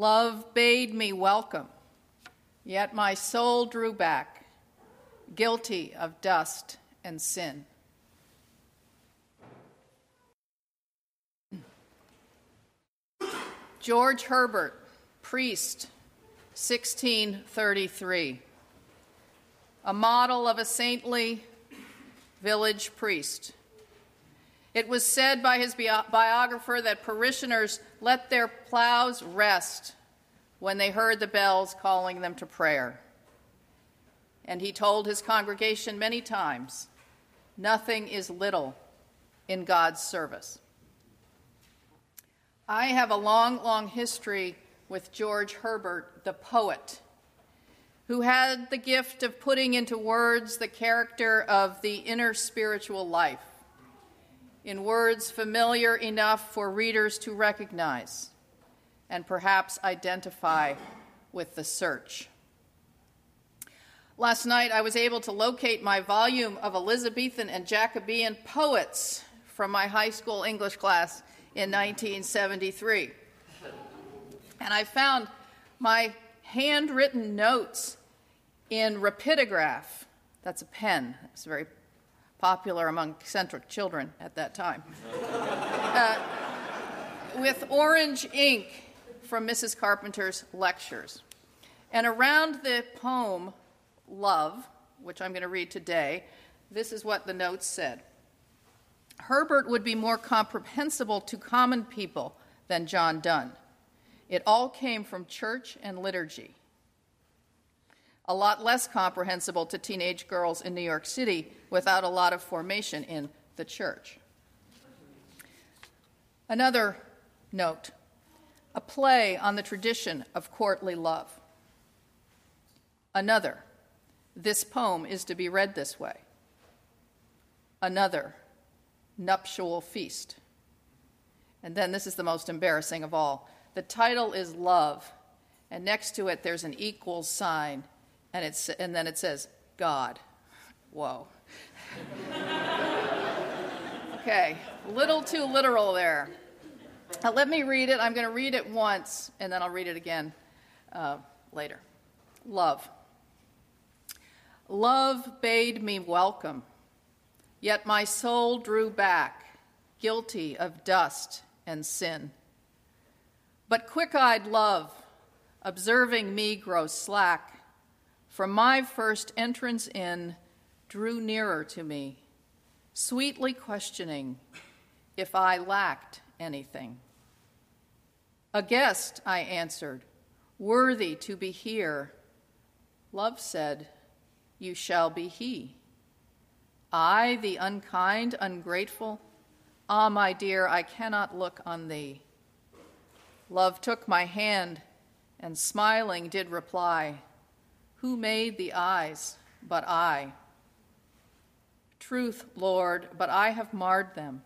Love bade me welcome, yet my soul drew back, guilty of dust and sin. George Herbert, priest, 1633. A model of a saintly village priest. It was said by his biographer that parishioners let their plows rest when they heard the bells calling them to prayer. And he told his congregation many times nothing is little in God's service. I have a long, long history with George Herbert, the poet, who had the gift of putting into words the character of the inner spiritual life, in words familiar enough for readers to recognize and perhaps identify with the search. Last night, I was able to locate my volume of Elizabethan and Jacobean poets from my high school English class in 1973. And I found my handwritten notes in rapidograph. That's a pen. It's a very popular among eccentric children at that time. uh, with orange ink from Mrs. Carpenter's lectures. And around the poem, Love, which I'm going to read today, this is what the notes said Herbert would be more comprehensible to common people than John Donne. It all came from church and liturgy. A lot less comprehensible to teenage girls in New York City without a lot of formation in the church. Another note a play on the tradition of courtly love. Another, this poem is to be read this way. Another, nuptial feast. And then this is the most embarrassing of all. The title is Love, and next to it there's an equals sign, and, it's, and then it says God. Whoa. okay, little too literal there. Now, let me read it. I'm going to read it once, and then I'll read it again uh, later. Love. Love bade me welcome Yet my soul drew back, guilty of dust and sin. But quick eyed love, observing me grow slack, from my first entrance in, drew nearer to me, sweetly questioning if I lacked anything. A guest, I answered, worthy to be here. Love said, You shall be he. I, the unkind, ungrateful, ah, my dear, I cannot look on thee. Love took my hand and smiling did reply, Who made the eyes but I? Truth, Lord, but I have marred them.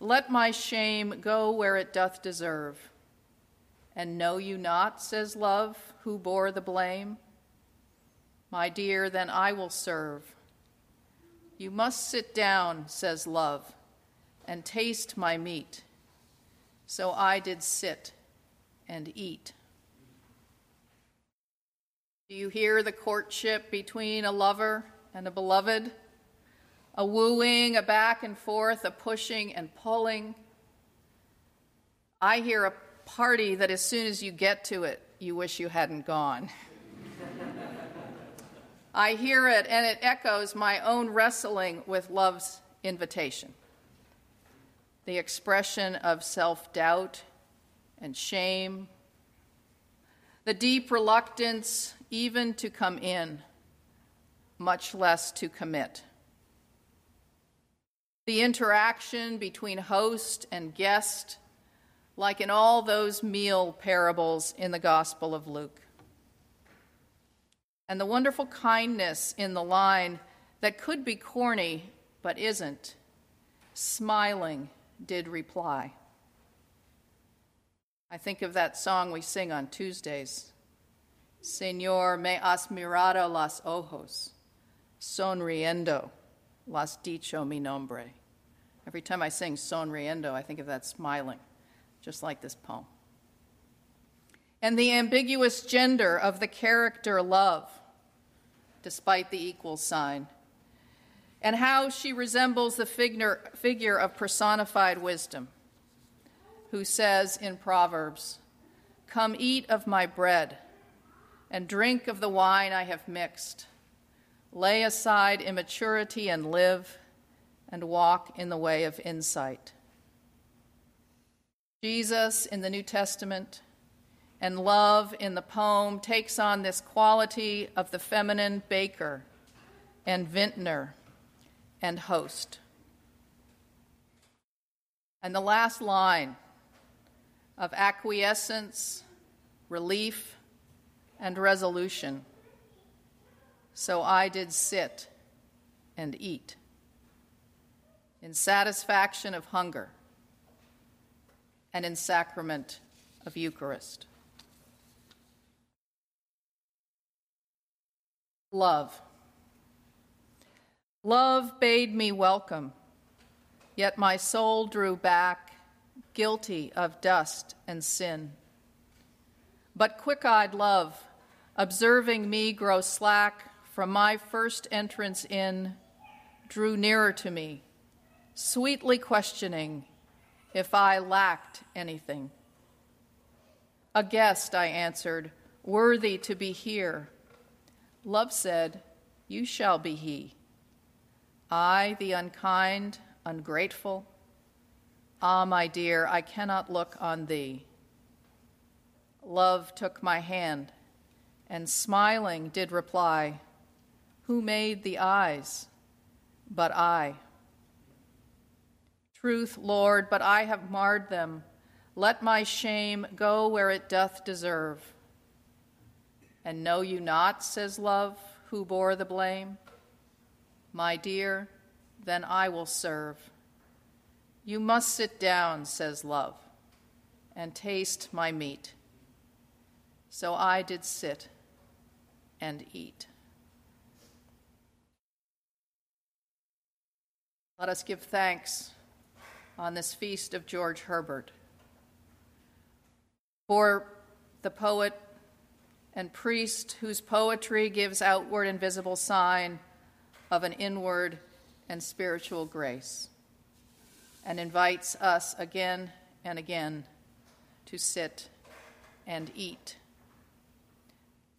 Let my shame go where it doth deserve. And know you not, says love, who bore the blame? My dear, then I will serve you must sit down, says love, and taste my meat. So I did sit and eat. Do you hear the courtship between a lover and a beloved? A wooing, a back and forth, a pushing and pulling. I hear a party that as soon as you get to it, you wish you hadn't gone. I hear it and it echoes my own wrestling with love's invitation. The expression of self doubt and shame, the deep reluctance even to come in, much less to commit. The interaction between host and guest, like in all those meal parables in the Gospel of Luke and the wonderful kindness in the line that could be corny but isn't, smiling, did reply. I think of that song we sing on Tuesdays Señor, me has mirado los ojos, sonriendo, las dicho mi nombre. Every time I sing sonriendo, I think of that smiling, just like this poem. and the ambiguous gender of the character love, despite the equal sign, and how she resembles the figure, of personified wisdom, who says in Proverbs, Come eat of my bread and drink of the wine I have mixed. Lay aside immaturity and live, and walk in the way of insight. Jesus in the New Testament and love in the poem takes on this quality of the feminine baker and vintner and host. And the last line of acquiescence, relief, and resolution. So I did sit and eat in satisfaction of hunger and in sacrament of Eucharist. Love. Love bade me welcome, yet my soul drew back, guilty of dust and sin. But quick eyed love, observing me grow slack from my first entrance in, drew nearer to me, sweetly questioning if I lacked anything. A guest, I answered, worthy to be here. Love said, You shall be he. I, the unkind, ungrateful, ah, my dear, I cannot look on thee. Love took my hand, and smiling did reply, Who made the eyes but I? Truth, Lord, but I have marred them. Let my shame go where it doth deserve. And know you not, says love, who bore the blame? My dear, then I will serve. You must sit down, says love, and taste my meat. So I did sit and eat. Let us give thanks on this feast of George Herbert for the poet and priest whose poetry gives outward and visible sign of an inward and spiritual grace and invites us again and again to sit and eat.